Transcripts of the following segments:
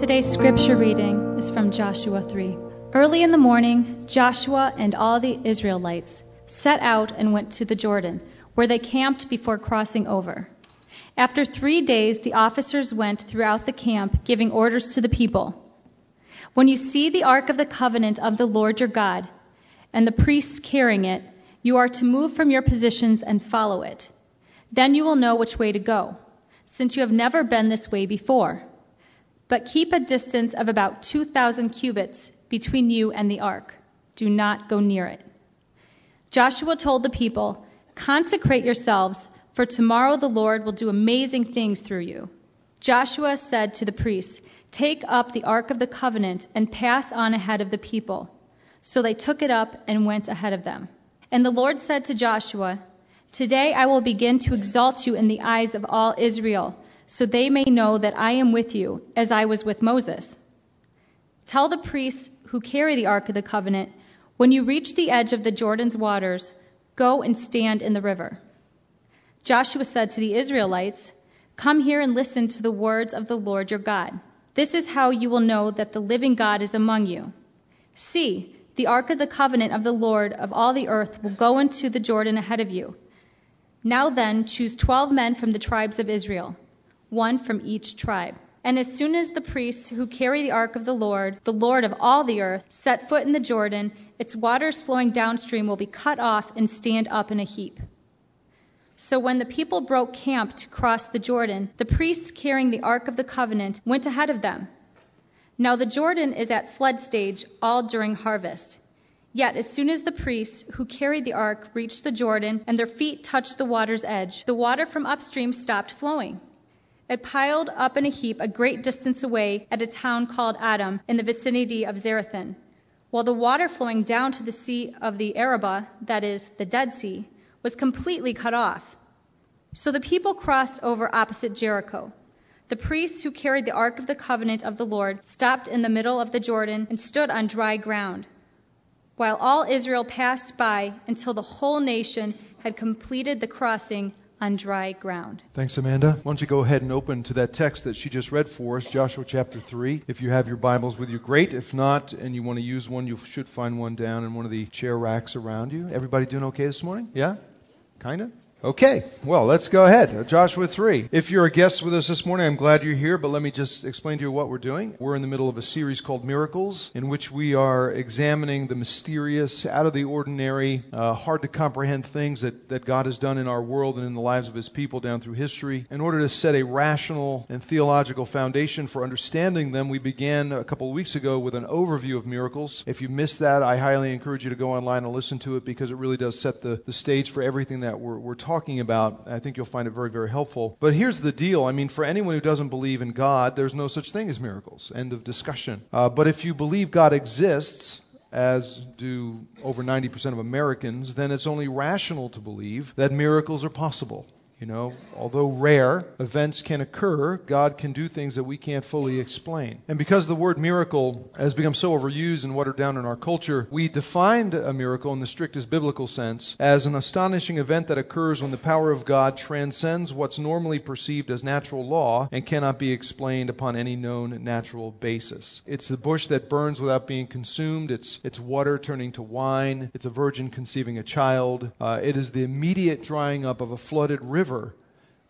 Today's scripture reading is from Joshua 3. Early in the morning, Joshua and all the Israelites set out and went to the Jordan, where they camped before crossing over. After three days, the officers went throughout the camp, giving orders to the people. When you see the ark of the covenant of the Lord your God, and the priests carrying it, you are to move from your positions and follow it. Then you will know which way to go, since you have never been this way before. But keep a distance of about 2,000 cubits between you and the ark. Do not go near it. Joshua told the people, Consecrate yourselves, for tomorrow the Lord will do amazing things through you. Joshua said to the priests, Take up the ark of the covenant and pass on ahead of the people. So they took it up and went ahead of them. And the Lord said to Joshua, Today I will begin to exalt you in the eyes of all Israel so they may know that I am with you, as I was with Moses. Tell the priests who carry the Ark of the Covenant, when you reach the edge of the Jordan's waters, go and stand in the river. Joshua said to the Israelites, Come here and listen to the words of the Lord your God. This is how you will know that the living God is among you. See, the ark of the covenant of the Lord of all the earth will go into the Jordan ahead of you. Now then, choose twelve men from the tribes of Israel one from each tribe. And as soon as the priests who carry the ark of the Lord, the Lord of all the earth, set foot in the Jordan, its waters flowing downstream will be cut off and stand up in a heap. So when the people broke camp to cross the Jordan, the priests carrying the ark of the covenant went ahead of them. Now the Jordan is at flood stage all during harvest. Yet as soon as the priests who carried the ark reached the Jordan and their feet touched the water's edge, the water from upstream stopped flowing. It piled up in a heap a great distance away at a town called Adam in the vicinity of Zarethan, while the water flowing down to the sea of the Arabah, that is, the Dead Sea, was completely cut off. So the people crossed over opposite Jericho. The priests who carried the Ark of the Covenant of the Lord stopped in the middle of the Jordan and stood on dry ground, while all Israel passed by until the whole nation had completed the crossing on dry ground. Thanks, Amanda. Why don't you go ahead and open to that text that she just read for us, Joshua chapter 3. If you have your Bibles with you, great. If not, and you want to use one, you should find one down in one of the chair racks around you. Everybody doing okay this morning? Yeah? Kind of? Okay, well, let's go ahead. Joshua 3. If you're a guest with us this morning, I'm glad you're here, but let me just explain to you what we're doing. We're in the middle of a series called Miracles, in which we are examining the mysterious, out of the ordinary, uh, hard to comprehend things that, that God has done in our world and in the lives of His people down through history. In order to set a rational and theological foundation for understanding them, we began a couple of weeks ago with an overview of miracles. If you missed that, I highly encourage you to go online and listen to it because it really does set the, the stage for everything that we're, we're talking talking about. I think you'll find it very, very helpful. But here's the deal. I mean, for anyone who doesn't believe in God, there's no such thing as miracles. End of discussion. Uh, but if you believe God exists, as do over 90% of Americans, then it's only rational to believe that miracles are possible. You know, although rare, events can occur. God can do things that we can't fully explain. And because the word miracle has become so overused and watered down in our culture, we defined a miracle in the strictest biblical sense as an astonishing event that occurs when the power of God transcends what's normally perceived as natural law and cannot be explained upon any known natural basis. It's the bush that burns without being consumed. It's it's water turning to wine. It's a virgin conceiving a child. Uh, it is the immediate drying up of a flooded river river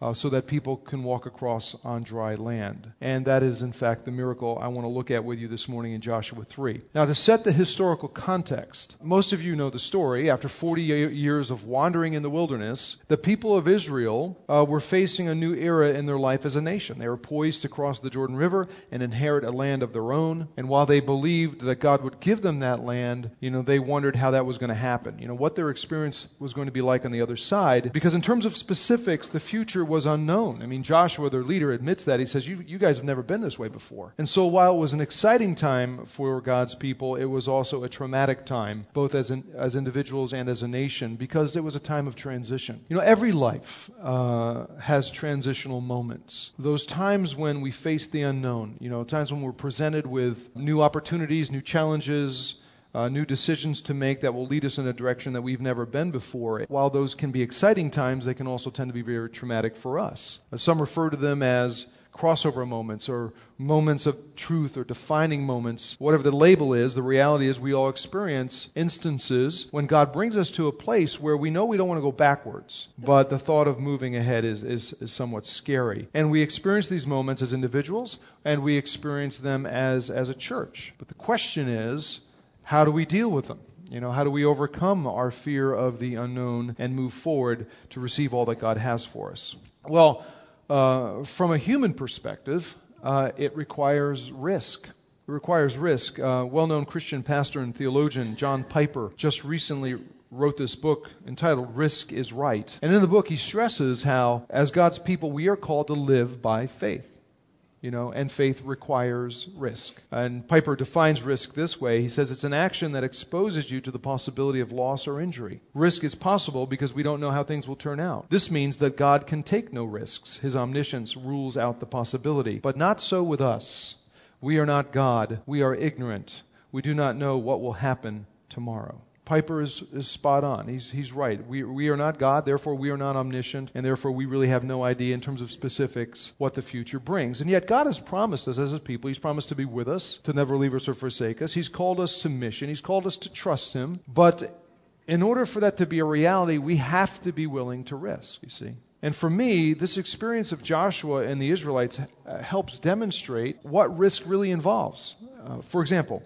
uh, so that people can walk across on dry land. And that is, in fact, the miracle I want to look at with you this morning in Joshua 3. Now, to set the historical context, most of you know the story. After 40 years of wandering in the wilderness, the people of Israel uh, were facing a new era in their life as a nation. They were poised to cross the Jordan River and inherit a land of their own. And while they believed that God would give them that land, you know, they wondered how that was going to happen. You know, what their experience was going to be like on the other side. Because in terms of specifics, the future was unknown. I mean, Joshua, their leader, admits that. He says, you, you guys have never been this way before. And so while it was an exciting time for God's people, it was also a traumatic time, both as, an, as individuals and as a nation, because it was a time of transition. You know, every life uh, has transitional moments. Those times when we face the unknown, you know, times when we're presented with new opportunities, new challenges, uh, new decisions to make that will lead us in a direction that we've never been before. While those can be exciting times, they can also tend to be very traumatic for us. Uh, some refer to them as crossover moments or moments of truth or defining moments, whatever the label is, the reality is we all experience instances when God brings us to a place where we know we don't want to go backwards, but the thought of moving ahead is, is, is somewhat scary. And we experience these moments as individuals and we experience them as, as a church. But the question is, how do we deal with them? You know, how do we overcome our fear of the unknown and move forward to receive all that God has for us? Well, uh, from a human perspective, uh, it requires risk. It requires risk. Uh, well known Christian pastor and theologian John Piper just recently wrote this book entitled Risk is Right. And in the book, he stresses how, as God's people, we are called to live by faith you know, and faith requires risk. And Piper defines risk this way. He says it's an action that exposes you to the possibility of loss or injury. Risk is possible because we don't know how things will turn out. This means that God can take no risks. His omniscience rules out the possibility. But not so with us. We are not God. We are ignorant. We do not know what will happen tomorrow. Piper is, is spot on. He's, he's right. We, we are not God, therefore we are not omniscient, and therefore we really have no idea in terms of specifics what the future brings. And yet God has promised us as His people, He's promised to be with us, to never leave us or forsake us. He's called us to mission, He's called us to trust Him. But in order for that to be a reality, we have to be willing to risk, you see. And for me, this experience of Joshua and the Israelites uh, helps demonstrate what risk really involves. Uh, for example,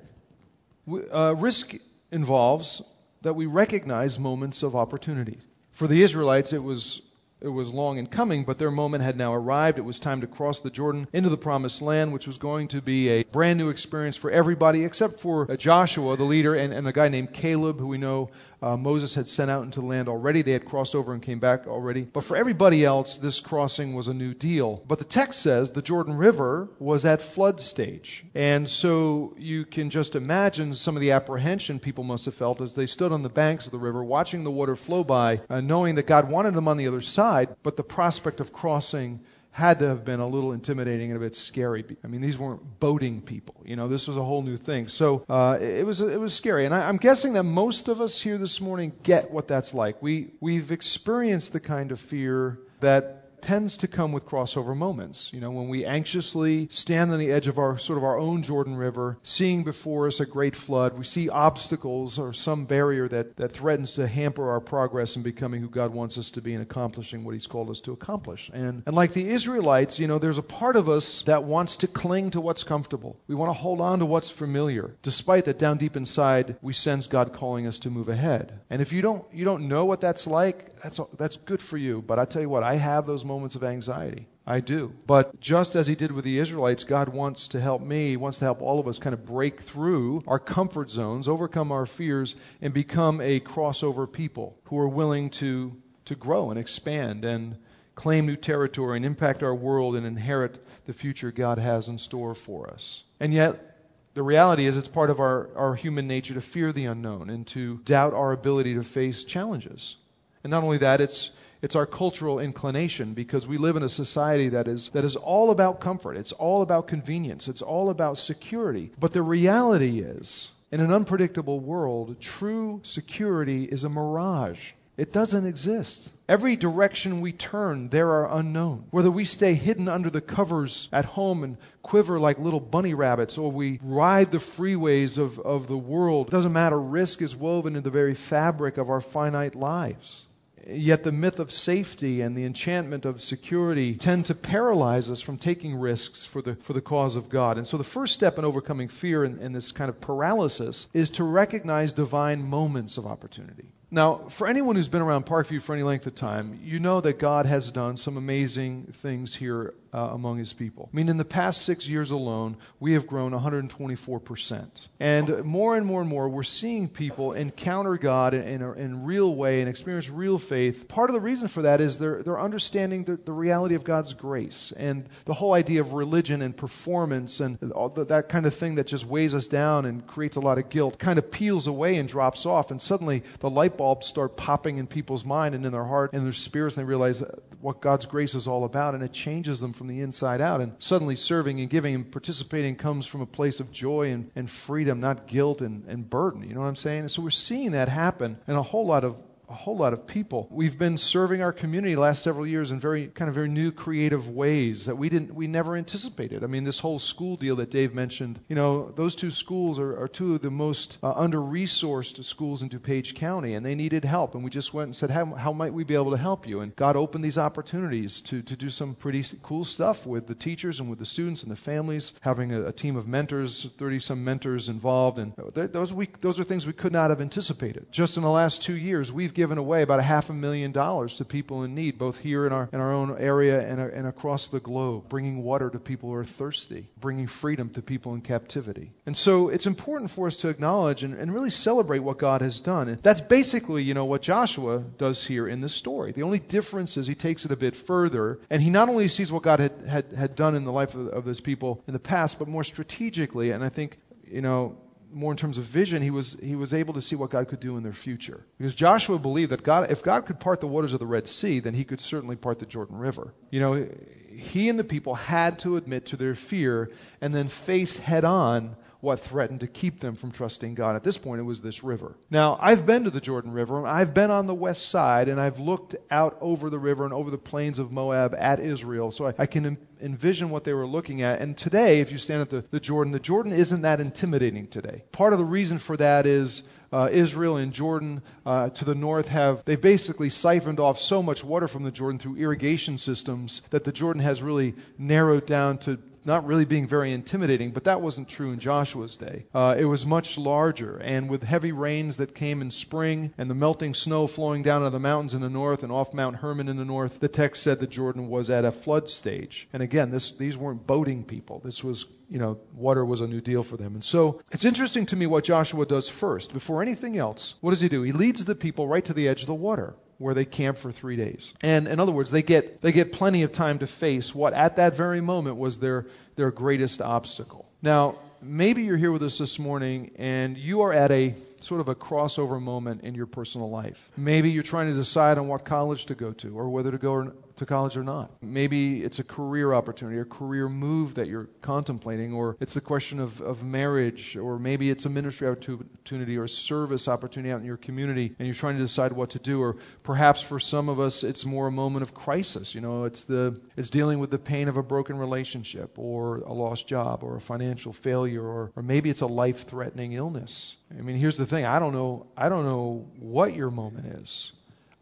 uh, risk involves that we recognize moments of opportunity. For the Israelites, it was it was long in coming, but their moment had now arrived. It was time to cross the Jordan into the promised land, which was going to be a brand new experience for everybody except for Joshua, the leader, and, and a guy named Caleb, who we know uh, Moses had sent out into the land already. They had crossed over and came back already. But for everybody else, this crossing was a new deal. But the text says the Jordan River was at flood stage. And so you can just imagine some of the apprehension people must have felt as they stood on the banks of the river, watching the water flow by, uh, knowing that God wanted them on the other side, but the prospect of crossing had to have been a little intimidating and a bit scary. I mean, these weren't boating people. You know, this was a whole new thing. So uh, it was it was scary, and I, I'm guessing that most of us here this morning get what that's like. We we've experienced the kind of fear that tends to come with crossover moments. You know, when we anxiously stand on the edge of our sort of our own Jordan River, seeing before us a great flood, we see obstacles or some barrier that, that threatens to hamper our progress in becoming who God wants us to be and accomplishing what He's called us to accomplish. And and like the Israelites, you know, there's a part of us that wants to cling to what's comfortable. We want to hold on to what's familiar, despite that down deep inside we sense God calling us to move ahead. And if you don't you don't know what that's like, that's that's good for you. But I tell you what, I have those moments moments of anxiety. I do. But just as he did with the Israelites, God wants to help me, He wants to help all of us kind of break through our comfort zones, overcome our fears, and become a crossover people who are willing to, to grow and expand and claim new territory and impact our world and inherit the future God has in store for us. And yet, the reality is it's part of our, our human nature to fear the unknown and to doubt our ability to face challenges. And not only that, it's it's our cultural inclination because we live in a society that is, that is all about comfort. It's all about convenience. It's all about security. But the reality is, in an unpredictable world, true security is a mirage. It doesn't exist. Every direction we turn, there are unknown. Whether we stay hidden under the covers at home and quiver like little bunny rabbits, or we ride the freeways of, of the world, it doesn't matter. Risk is woven into the very fabric of our finite lives. Yet the myth of safety and the enchantment of security tend to paralyze us from taking risks for the, for the cause of God. And so the first step in overcoming fear and, and this kind of paralysis is to recognize divine moments of opportunity. Now, for anyone who's been around Parkview for any length of time, you know that God has done some amazing things here uh, among his people. I mean, in the past six years alone, we have grown 124%. And more and more and more, we're seeing people encounter God in, in a in real way and experience real faith. Part of the reason for that is they're, they're understanding the, the reality of God's grace and the whole idea of religion and performance and the, that kind of thing that just weighs us down and creates a lot of guilt kind of peels away and drops off. And suddenly the light bulbs start popping in people's mind and in their heart and their spirits, and they realize what God's grace is all about, and it changes them from the inside out. And suddenly serving and giving and participating comes from a place of joy and, and freedom, not guilt and, and burden. You know what I'm saying? And so we're seeing that happen in a whole lot of a whole lot of people. We've been serving our community last several years in very kind of very new creative ways that we didn't we never anticipated. I mean, this whole school deal that Dave mentioned, you know, those two schools are, are two of the most uh, under-resourced schools in DuPage County, and they needed help. And we just went and said, how, how might we be able to help you? And God opened these opportunities to, to do some pretty cool stuff with the teachers and with the students and the families, having a, a team of mentors, 30 some mentors involved. And those, we, those are things we could not have anticipated. Just in the last two years, we've given away about a half a million dollars to people in need, both here in our, in our own area and, uh, and across the globe, bringing water to people who are thirsty, bringing freedom to people in captivity. And so it's important for us to acknowledge and, and really celebrate what God has done. And that's basically, you know, what Joshua does here in this story. The only difference is he takes it a bit further, and he not only sees what God had, had, had done in the life of, of his people in the past, but more strategically, and I think, you know, more in terms of vision, he was he was able to see what God could do in their future. Because Joshua believed that God, if God could part the waters of the Red Sea, then He could certainly part the Jordan River. You know, he and the people had to admit to their fear and then face head on what threatened to keep them from trusting God. At this point, it was this river. Now, I've been to the Jordan River. And I've been on the west side, and I've looked out over the river and over the plains of Moab at Israel. So I, I can envision what they were looking at. And today, if you stand at the, the Jordan, the Jordan isn't that intimidating today. Part of the reason for that is uh, Israel and Jordan uh, to the north have they basically siphoned off so much water from the Jordan through irrigation systems that the Jordan has really narrowed down to not really being very intimidating, but that wasn't true in Joshua's day. Uh, it was much larger, and with heavy rains that came in spring and the melting snow flowing down out of the mountains in the north and off Mount Hermon in the north, the text said that Jordan was at a flood stage. And again, this, these weren't boating people. This was you know, water was a new deal for them. And so it's interesting to me what Joshua does first. Before anything else, what does he do? He leads the people right to the edge of the water where they camp for three days. And in other words, they get they get plenty of time to face what at that very moment was their their greatest obstacle. Now, maybe you're here with us this morning and you are at a sort of a crossover moment in your personal life. Maybe you're trying to decide on what college to go to or whether to go to college or not. Maybe it's a career opportunity, a career move that you're contemplating, or it's the question of, of marriage, or maybe it's a ministry opportunity or a service opportunity out in your community, and you're trying to decide what to do. Or perhaps for some of us, it's more a moment of crisis. You know, it's the it's dealing with the pain of a broken relationship, or a lost job, or a financial failure, or, or maybe it's a life-threatening illness. I mean, here's the thing: I don't know, I don't know what your moment is.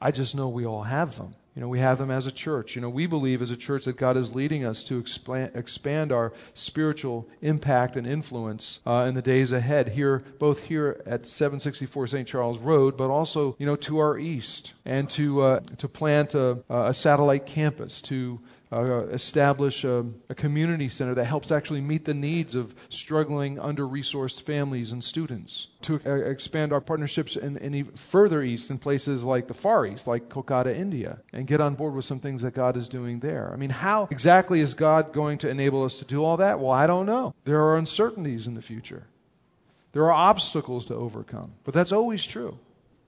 I just know we all have them. You know, we have them as a church. You know, we believe as a church that God is leading us to expand, expand our spiritual impact and influence uh, in the days ahead. Here, both here at 764 St. Charles Road, but also, you know, to our east, and to uh, to plant a, a satellite campus to uh, establish a, a, community center that helps actually meet the needs of struggling, under resourced families and students. To uh, expand our partnerships in, in further east in places like the Far East, like Kolkata, India, and get on board with some things that God is doing there. I mean, how exactly is God going to enable us to do all that? Well, I don't know. There are uncertainties in the future. There are obstacles to overcome, but that's always true.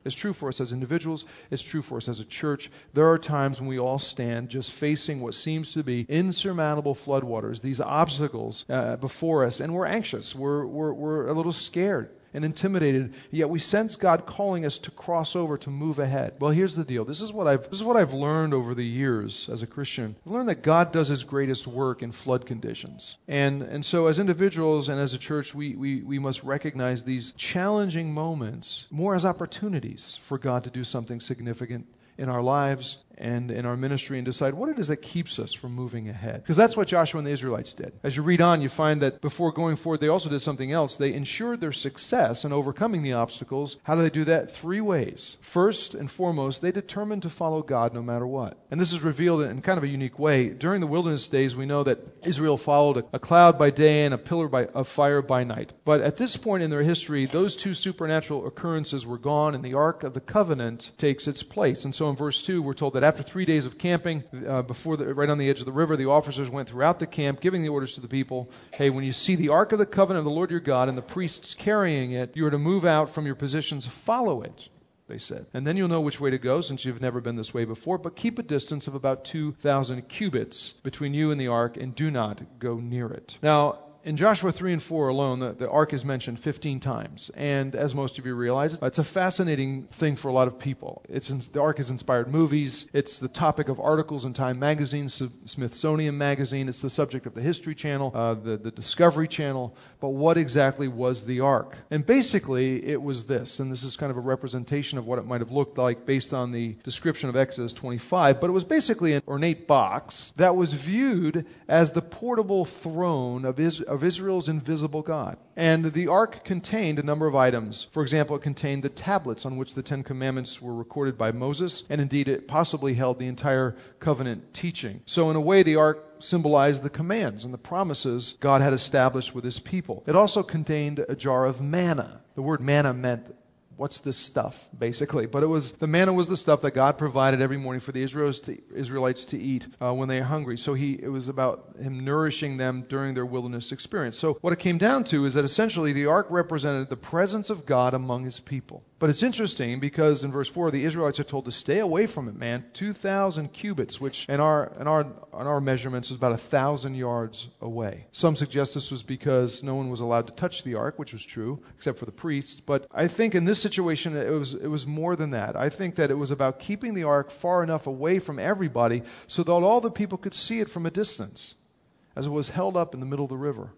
It's true for us as individuals. It's true for us as a church. There are times when we all stand just facing what seems to be insurmountable floodwaters, these obstacles uh, before us, and we're anxious. We're, we're, we're a little scared and intimidated, yet we sense God calling us to cross over, to move ahead. Well, here's the deal. This is what I've this is what I've learned over the years as a Christian. I've learned that God does his greatest work in flood conditions. And and so as individuals and as a church, we, we, we must recognize these challenging moments more as opportunities for God to do something significant in our lives and in our ministry and decide what it is that keeps us from moving ahead. Because that's what Joshua and the Israelites did. As you read on, you find that before going forward, they also did something else. They ensured their success in overcoming the obstacles. How do they do that? Three ways. First and foremost, they determined to follow God no matter what. And this is revealed in kind of a unique way. During the wilderness days, we know that Israel followed a, cloud by day and a pillar by, of fire by night. But at this point in their history, those two supernatural occurrences were gone, and the Ark of the Covenant takes its place. And so in verse 2, we're told that after three days of camping, uh, before the, right on the edge of the river, the officers went throughout the camp, giving the orders to the people Hey, when you see the Ark of the Covenant of the Lord your God and the priests carrying it, you are to move out from your positions, follow it they said. And then you'll know which way to go since you've never been this way before, but keep a distance of about 2,000 cubits between you and the ark and do not go near it. Now, in Joshua 3 and 4 alone, the, the ark is mentioned 15 times. And as most of you realize, it's a fascinating thing for a lot of people. It's in, the ark has inspired movies. It's the topic of articles in Time magazine, Smithsonian magazine. It's the subject of the History Channel, uh, the, the Discovery Channel. But what exactly was the ark? And basically, it was this. And this is kind of a representation of what it might have looked like based on the description of Exodus 25. But it was basically an ornate box that was viewed as the portable throne of Israel of Israel's invisible God. And the ark contained a number of items. For example, it contained the tablets on which the Ten Commandments were recorded by Moses, and indeed it possibly held the entire covenant teaching. So, in a way, the ark symbolized the commands and the promises God had established with his people. It also contained a jar of manna. The word manna meant what's this stuff, basically. But it was the manna was the stuff that God provided every morning for the Israelites to eat uh, when they are hungry. So he it was about him nourishing them during their wilderness experience. So what it came down to is that essentially the ark represented the presence of God among His people. But it's interesting because in verse four the Israelites are told to stay away from it, man. Two thousand cubits, which in our in our in our measurements is about a thousand yards away. Some suggest this was because no one was allowed to touch the ark, which was true, except for the priests. But I think in this situation, it was, it was more than that. I think that it was about keeping the ark far enough away from everybody so that all the people could see it from a distance as it was held up in the middle of the river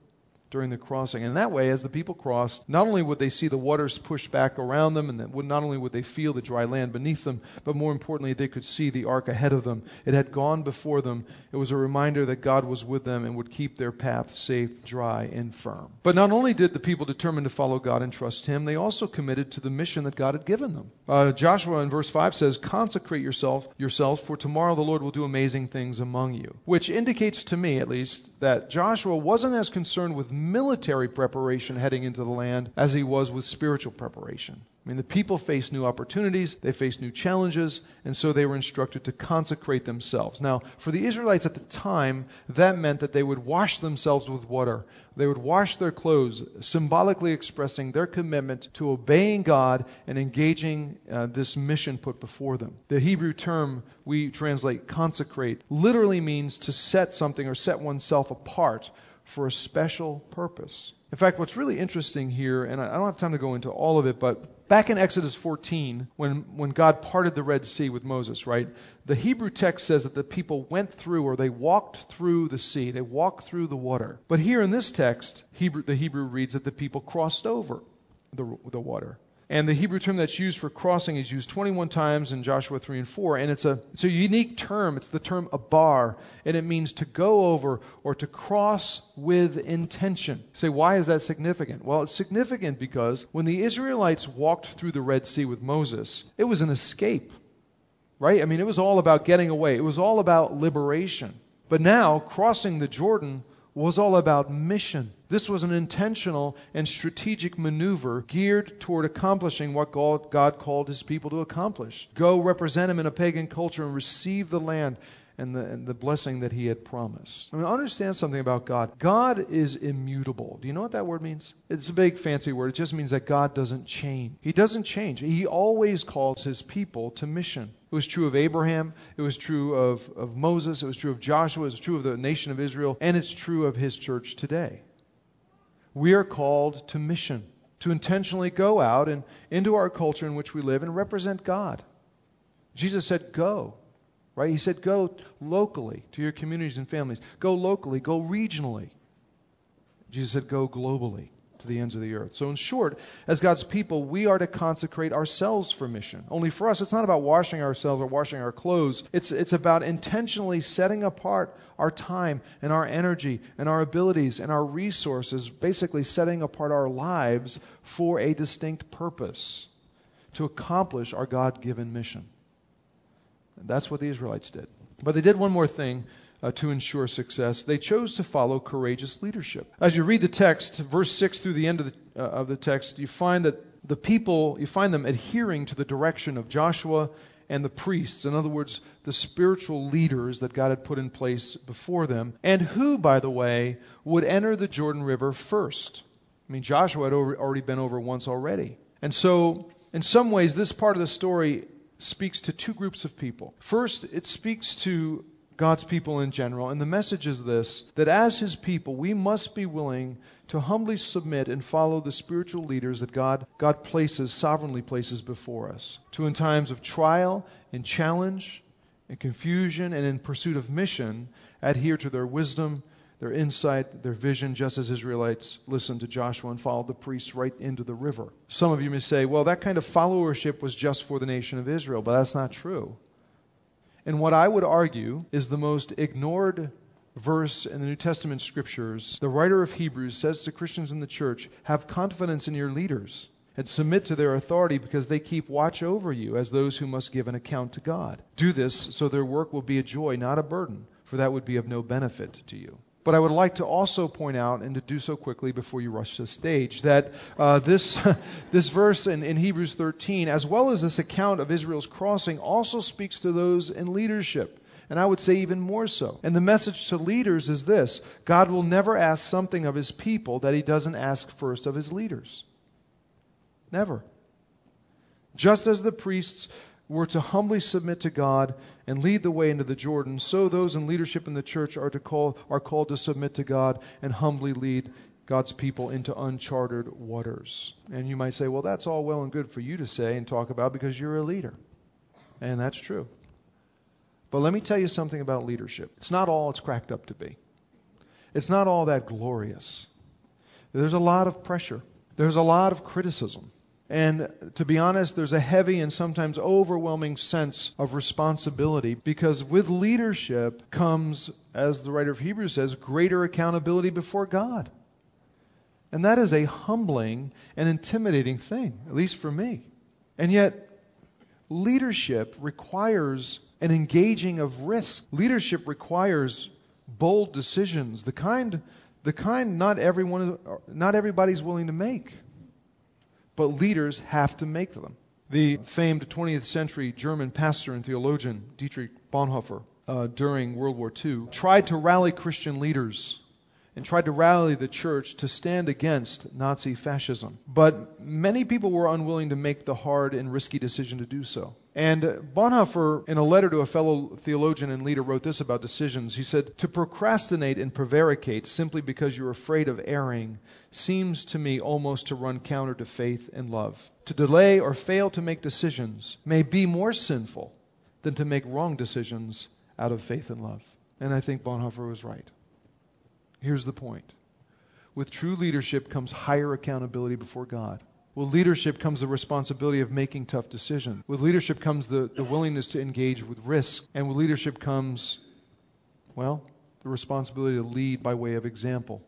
during the crossing. And that way, as the people crossed, not only would they see the waters pushed back around them, and would, not only would they feel the dry land beneath them, but more importantly, they could see the ark ahead of them. It had gone before them. It was a reminder that God was with them and would keep their path safe, dry, and firm. But not only did the people determine to follow God and trust Him, they also committed to the mission that God had given them. Uh, Joshua in verse 5 says, Consecrate yourself, yourselves, for tomorrow the Lord will do amazing things among you. Which indicates to me, at least, that Joshua wasn't as concerned with military preparation heading into the land as he was with spiritual preparation. I mean, the people faced new opportunities, they faced new challenges, and so they were instructed to consecrate themselves. Now, for the Israelites at the time, that meant that they would wash themselves with water. They would wash their clothes, symbolically expressing their commitment to obeying God and engaging uh, this mission put before them. The Hebrew term we translate consecrate literally means to set something or set oneself apart for a special purpose. In fact, what's really interesting here, and I don't have time to go into all of it, but back in Exodus 14, when, when God parted the Red Sea with Moses, right, the Hebrew text says that the people went through or they walked through the sea. They walked through the water. But here in this text, Hebrew, the Hebrew reads that the people crossed over the, the water. And the Hebrew term that's used for crossing is used 21 times in Joshua 3 and 4. And it's a, it's a unique term. It's the term abar. And it means to go over or to cross with intention. Say, why is that significant? Well, it's significant because when the Israelites walked through the Red Sea with Moses, it was an escape. Right? I mean, it was all about getting away, it was all about liberation. But now, crossing the Jordan was all about mission. This was an intentional and strategic maneuver geared toward accomplishing what God called his people to accomplish. Go represent him in a pagan culture and receive the land and the, and the blessing that he had promised. I mean, understand something about God. God is immutable. Do you know what that word means? It's a big fancy word. It just means that God doesn't change. He doesn't change. He always calls his people to mission. It was true of Abraham. It was true of, of Moses. It was true of Joshua. It was true of the nation of Israel. And it's true of his church today. We are called to mission, to intentionally go out and into our culture in which we live and represent God. Jesus said, Go. Right? He said, go locally to your communities and families. Go locally. Go regionally. Jesus said, go globally to the ends of the earth. So, in short, as God's people, we are to consecrate ourselves for mission. Only for us, it's not about washing ourselves or washing our clothes. It's, it's about intentionally setting apart our time and our energy and our abilities and our resources, basically setting apart our lives for a distinct purpose to accomplish our God given mission. That's what the Israelites did. But they did one more thing uh, to ensure success. They chose to follow courageous leadership. As you read the text, verse 6 through the end of the, uh, of the text, you find that the people, you find them adhering to the direction of Joshua and the priests, in other words, the spiritual leaders that God had put in place before them, and who, by the way, would enter the Jordan River first. I mean, Joshua had over, already been over once already. And so, in some ways, this part of the story speaks to two groups of people. First, it speaks to God's people in general. And the message is this that as His people, we must be willing to humbly submit and follow the spiritual leaders that God, God places, sovereignly places before us. To in times of trial and challenge and confusion and in pursuit of mission, adhere to their wisdom, their insight, their vision, just as Israelites listened to Joshua and followed the priests right into the river. Some of you may say, well, that kind of followership was just for the nation of Israel, but that's not true. And what I would argue is the most ignored verse in the New Testament scriptures. The writer of Hebrews says to Christians in the church, Have confidence in your leaders and submit to their authority because they keep watch over you as those who must give an account to God. Do this so their work will be a joy, not a burden, for that would be of no benefit to you. But I would like to also point out, and to do so quickly before you rush to the stage, that uh, this, this verse in, in Hebrews 13, as well as this account of Israel's crossing, also speaks to those in leadership. And I would say even more so. And the message to leaders is this God will never ask something of his people that he doesn't ask first of his leaders. Never. Just as the priests were to humbly submit to God and lead the way into the Jordan, so those in leadership in the church are to call are called to submit to God and humbly lead God's people into uncharted waters. And you might say, well, that's all well and good for you to say and talk about because you're a leader. And that's true. But let me tell you something about leadership. It's not all it's cracked up to be. It's not all that glorious. There's a lot of pressure. There's a lot of criticism. And to be honest, there's a heavy and sometimes overwhelming sense of responsibility because with leadership comes, as the writer of Hebrews says, greater accountability before God. And that is a humbling and intimidating thing, at least for me. And yet, leadership requires an engaging of risk. Leadership requires bold decisions, the kind, the kind not everyone, not everybody's willing to make but leaders have to make them. The famed 20th century German pastor and theologian Dietrich Bonhoeffer, uh, during World War II, tried to rally Christian leaders and tried to rally the church to stand against Nazi fascism. But many people were unwilling to make the hard and risky decision to do so. And Bonhoeffer, in a letter to a fellow theologian and leader, wrote this about decisions. He said, To procrastinate and prevaricate simply because you're afraid of erring seems to me almost to run counter to faith and love. To delay or fail to make decisions may be more sinful than to make wrong decisions out of faith and love. And I think Bonhoeffer was right. Here's the point with true leadership comes higher accountability before God. With leadership comes the responsibility of making tough decisions. With leadership comes the, the willingness to engage with risk. And with leadership comes, well, the responsibility to lead by way of example.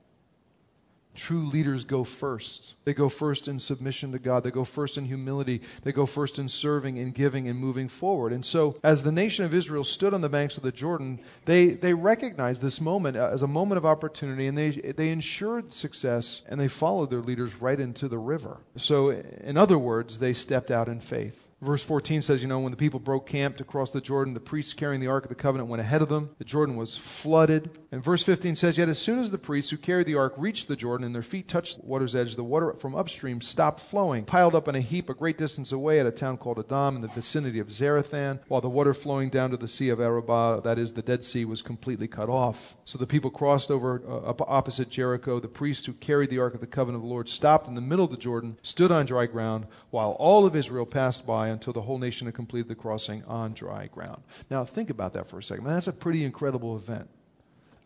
True leaders go first. They go first in submission to God. They go first in humility. They go first in serving and giving and moving forward. And so, as the nation of Israel stood on the banks of the Jordan, they, they recognized this moment as a moment of opportunity and they, they ensured success and they followed their leaders right into the river. So, in other words, they stepped out in faith. Verse 14 says, you know, when the people broke camp to cross the Jordan, the priests carrying the Ark of the Covenant went ahead of them. The Jordan was flooded. And verse 15 says, Yet as soon as the priests who carried the Ark reached the Jordan and their feet touched the water's edge, the water from upstream stopped flowing, piled up in a heap a great distance away at a town called Adam in the vicinity of Zarethan, while the water flowing down to the Sea of Arabah, that is, the Dead Sea, was completely cut off. So the people crossed over uh, opposite Jericho. The priests who carried the Ark of the Covenant of the Lord stopped in the middle of the Jordan, stood on dry ground, while all of Israel passed by until the whole nation had completed the crossing on dry ground. Now, think about that for a second. That's a pretty incredible event.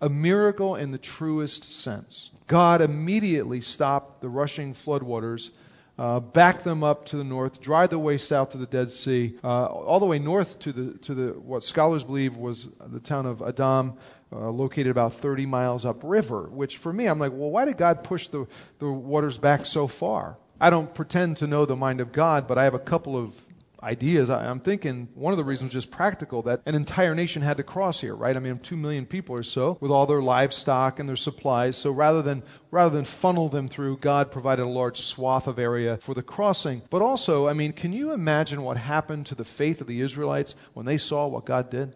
A miracle in the truest sense. God immediately stopped the rushing floodwaters, uh, backed them up to the north, dried the way south to the Dead Sea, uh, all the way north to the to the what scholars believe was the town of Adam, uh, located about 30 miles upriver. Which for me, I'm like, well, why did God push the the waters back so far? I don't pretend to know the mind of God, but I have a couple of ideas. I, am thinking one of the reasons was just practical that an entire nation had to cross here, right? I mean, two million people or so with all their livestock and their supplies. So rather than rather than funnel them through, God provided a large swath of area for the crossing. But also, I mean, can you imagine what happened to the faith of the Israelites when they saw what God did?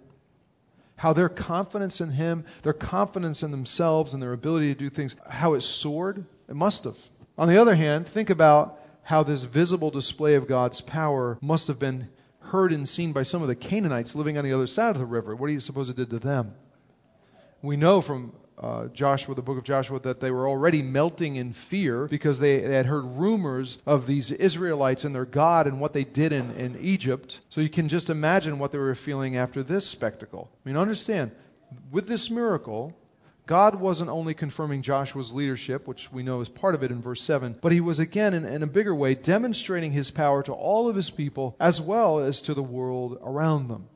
How their confidence in Him, their confidence in themselves and their ability to do things, how it soared? It must have. On the other hand, think about how this visible display of God's power must have been heard and seen by some of the Canaanites living on the other side of the river. What do you suppose it did to them? We know from uh, Joshua, the book of Joshua, that they were already melting in fear because they, they, had heard rumors of these Israelites and their God and what they did in, in Egypt. So you can just imagine what they were feeling after this spectacle. I mean, understand, with this miracle, God wasn't only confirming Joshua's leadership, which we know is part of it in verse 7, but he was again, in, in, a bigger way, demonstrating his power to all of his people as well as to the world around them.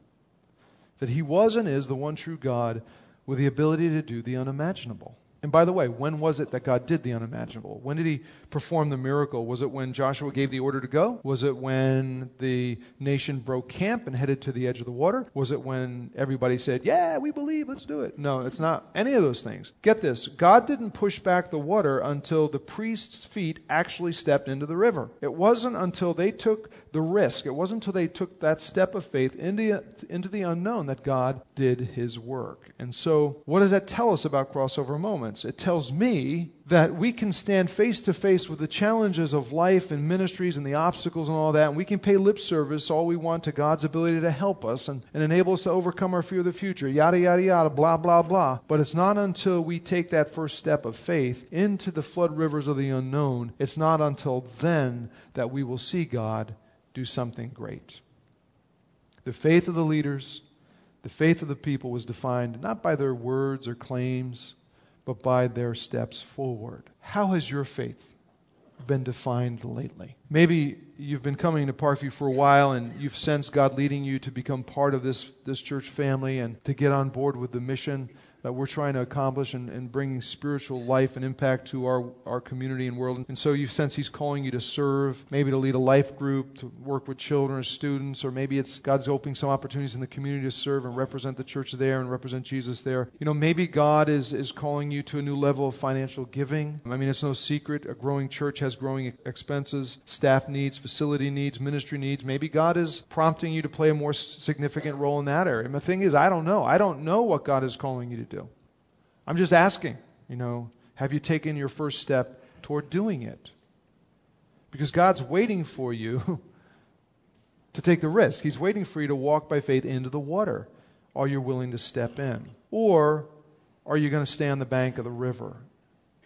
That he was and is the one true God with the ability to do the unimaginable. And by the way, when was it that God did the unimaginable? When did He perform the miracle? Was it when Joshua gave the order to go? Was it when the nation broke camp and headed to the edge of the water? Was it when everybody said, Yeah, we believe, let's do it? No, it's not any of those things. Get this God didn't push back the water until the priest's feet actually stepped into the river. It wasn't until they took the risk, it wasn't until they took that step of faith into, the unknown that God did His work. And so, what does that tell us about crossover moments? It tells me that we can stand face to face with the challenges of life and ministries and the obstacles and all that, and we can pay lip service all we want to God's ability to help us and, and enable us to overcome our fear of the future, yada, yada, yada, blah, blah, blah. But it's not until we take that first step of faith into the flood rivers of the unknown, it's not until then that we will see God do something great. The faith of the leaders, the faith of the people was defined not by their words or claims, but by their steps forward. How has your faith been defined lately? Maybe you've been coming to Parkview for a while and you've sensed God leading you to become part of this, this church family and to get on board with the mission that we're trying to accomplish and, and bringing spiritual life and impact to our, our community and world. And so you sense He's calling you to serve, maybe to lead a life group, to work with children or students, or maybe it's God's opening some opportunities in the community to serve and represent the church there and represent Jesus there. You know, maybe God is, is calling you to a new level of financial giving. I mean, it's no secret. A growing church has growing expenses, staff needs, facility needs, ministry needs. Maybe God is prompting you to play a more significant role in that area. And the thing is, I don't know. I don't know what God is calling you to. I'm just asking, you know, have you taken your first step toward doing it? Because God's waiting for you to take the risk. He's waiting for you to walk by faith into the water. Are you willing to step in? Or are you going to stay on the bank of the river?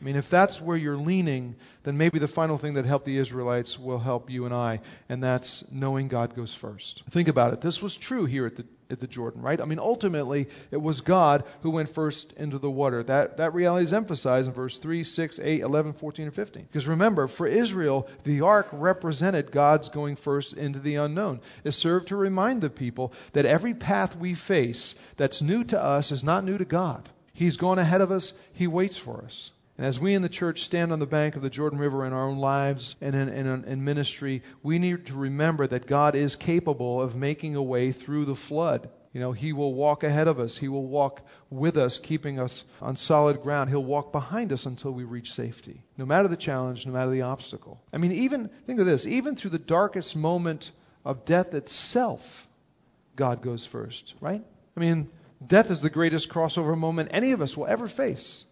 I mean, if that's where you're leaning, then maybe the final thing that helped the Israelites will help you and I, and that's knowing God goes first. Think about it. This was true here at the at the Jordan, right? I mean, ultimately, it was God who went first into the water. That, that reality is emphasized in verse 3, 6, 8, 11, 14, and 15. Because remember, for Israel, the ark represented God's going first into the unknown. It served to remind the people that every path we face that's new to us is not new to God. He's gone ahead of us, He waits for us. And as we in the church stand on the bank of the Jordan River in our own lives and in, in, in, ministry, we need to remember that God is capable of making a way through the flood. You know, He will walk ahead of us. He will walk with us, keeping us on solid ground. He'll walk behind us until we reach safety. No matter the challenge, no matter the obstacle. I mean, even, think of this, even through the darkest moment of death itself, God goes first, right? I mean, death is the greatest crossover moment any of us will ever face.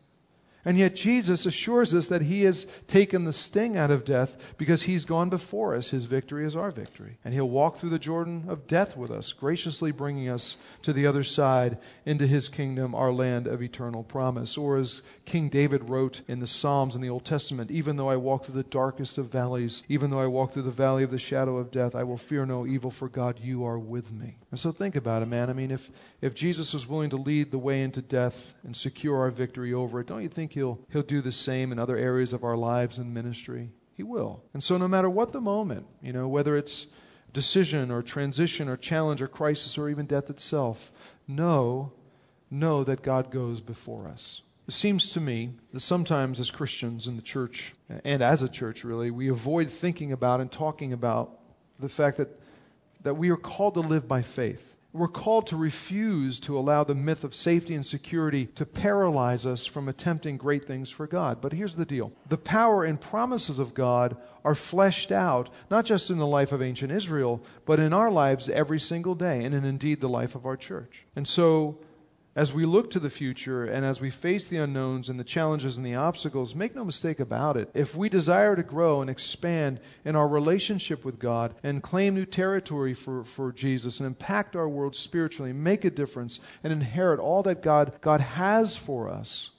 And yet Jesus assures us that he has taken the sting out of death because he's gone before us. His victory is our victory. And he'll walk through the Jordan of death with us, graciously bringing us to the other side into his kingdom, our land of eternal promise. Or as King David wrote in the Psalms in the Old Testament, even though I walk through the darkest of valleys, even though I walk through the valley of the shadow of death, I will fear no evil, for God, you are with me. And so think about it, man. I mean, if, if Jesus was willing to lead the way into death and secure our victory over it, don't you think he'll, he'll do the same in other areas of our lives and ministry. He will. And so, no matter what the moment, you know, whether it's decision or transition or challenge or crisis or even death itself, know, know that God goes before us. It seems to me that sometimes as Christians in the church, and as a church really, we avoid thinking about and talking about the fact that, that we are called to live by faith. We're called to refuse to allow the myth of safety and security to paralyze us from attempting great things for God. But here's the deal the power and promises of God are fleshed out, not just in the life of ancient Israel, but in our lives every single day, and in indeed the life of our church. And so, As we look to the future and as we face the unknowns and the challenges and the obstacles, make no mistake about it. If we desire to grow and expand in our relationship with God and claim new territory for, for Jesus and impact our world spiritually, make a difference, and inherit all that God, God has for us,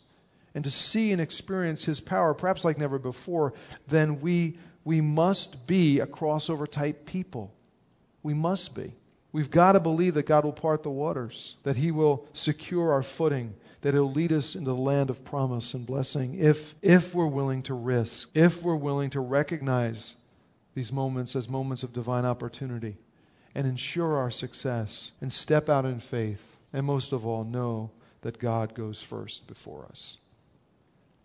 and to see and experience His power, perhaps like never before, then we, we must be a crossover type people. We must be. We've got to believe that God will part the waters, that He will secure our footing, that He'll lead us into the land of promise and blessing if, if we're willing to risk, if we're willing to recognize these moments as moments of divine opportunity and ensure our success and step out in faith, and most of all, know that God goes first before us.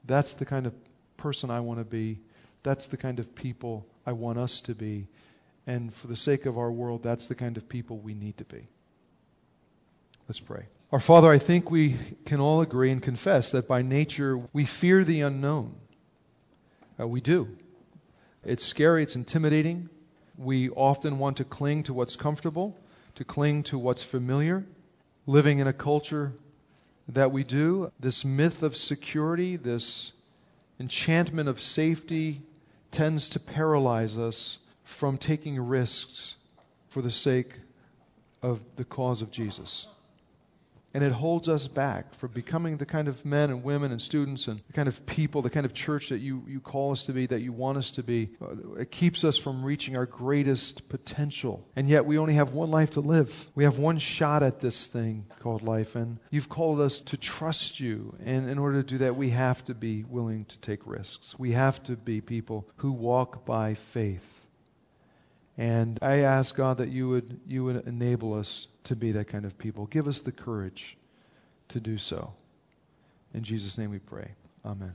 That's the kind of person I want to be. That's the kind of people I want us to be. And for the sake of our world, that's the kind of people we need to be. Let's pray. Our Father, I think we can all agree and confess that by nature we fear the unknown. Uh, we do. It's scary, it's intimidating. We often want to cling to what's comfortable, to cling to what's familiar. Living in a culture that we do, this myth of security, this enchantment of safety, tends to paralyze us from taking risks for the sake of the cause of Jesus. And it holds us back from becoming the kind of men and women and students and the kind of people, the kind of church that you, you call us to be, that you want us to be. Uh, it keeps us from reaching our greatest potential. And yet we only have one life to live. We have one shot at this thing called life. And you've called us to trust you. And in order to do that, we have to be willing to take risks. We have to be people who walk by faith and I ask God that you would you would enable us to be that kind of people. Give us the courage to do so. In Jesus' name we pray. Amen.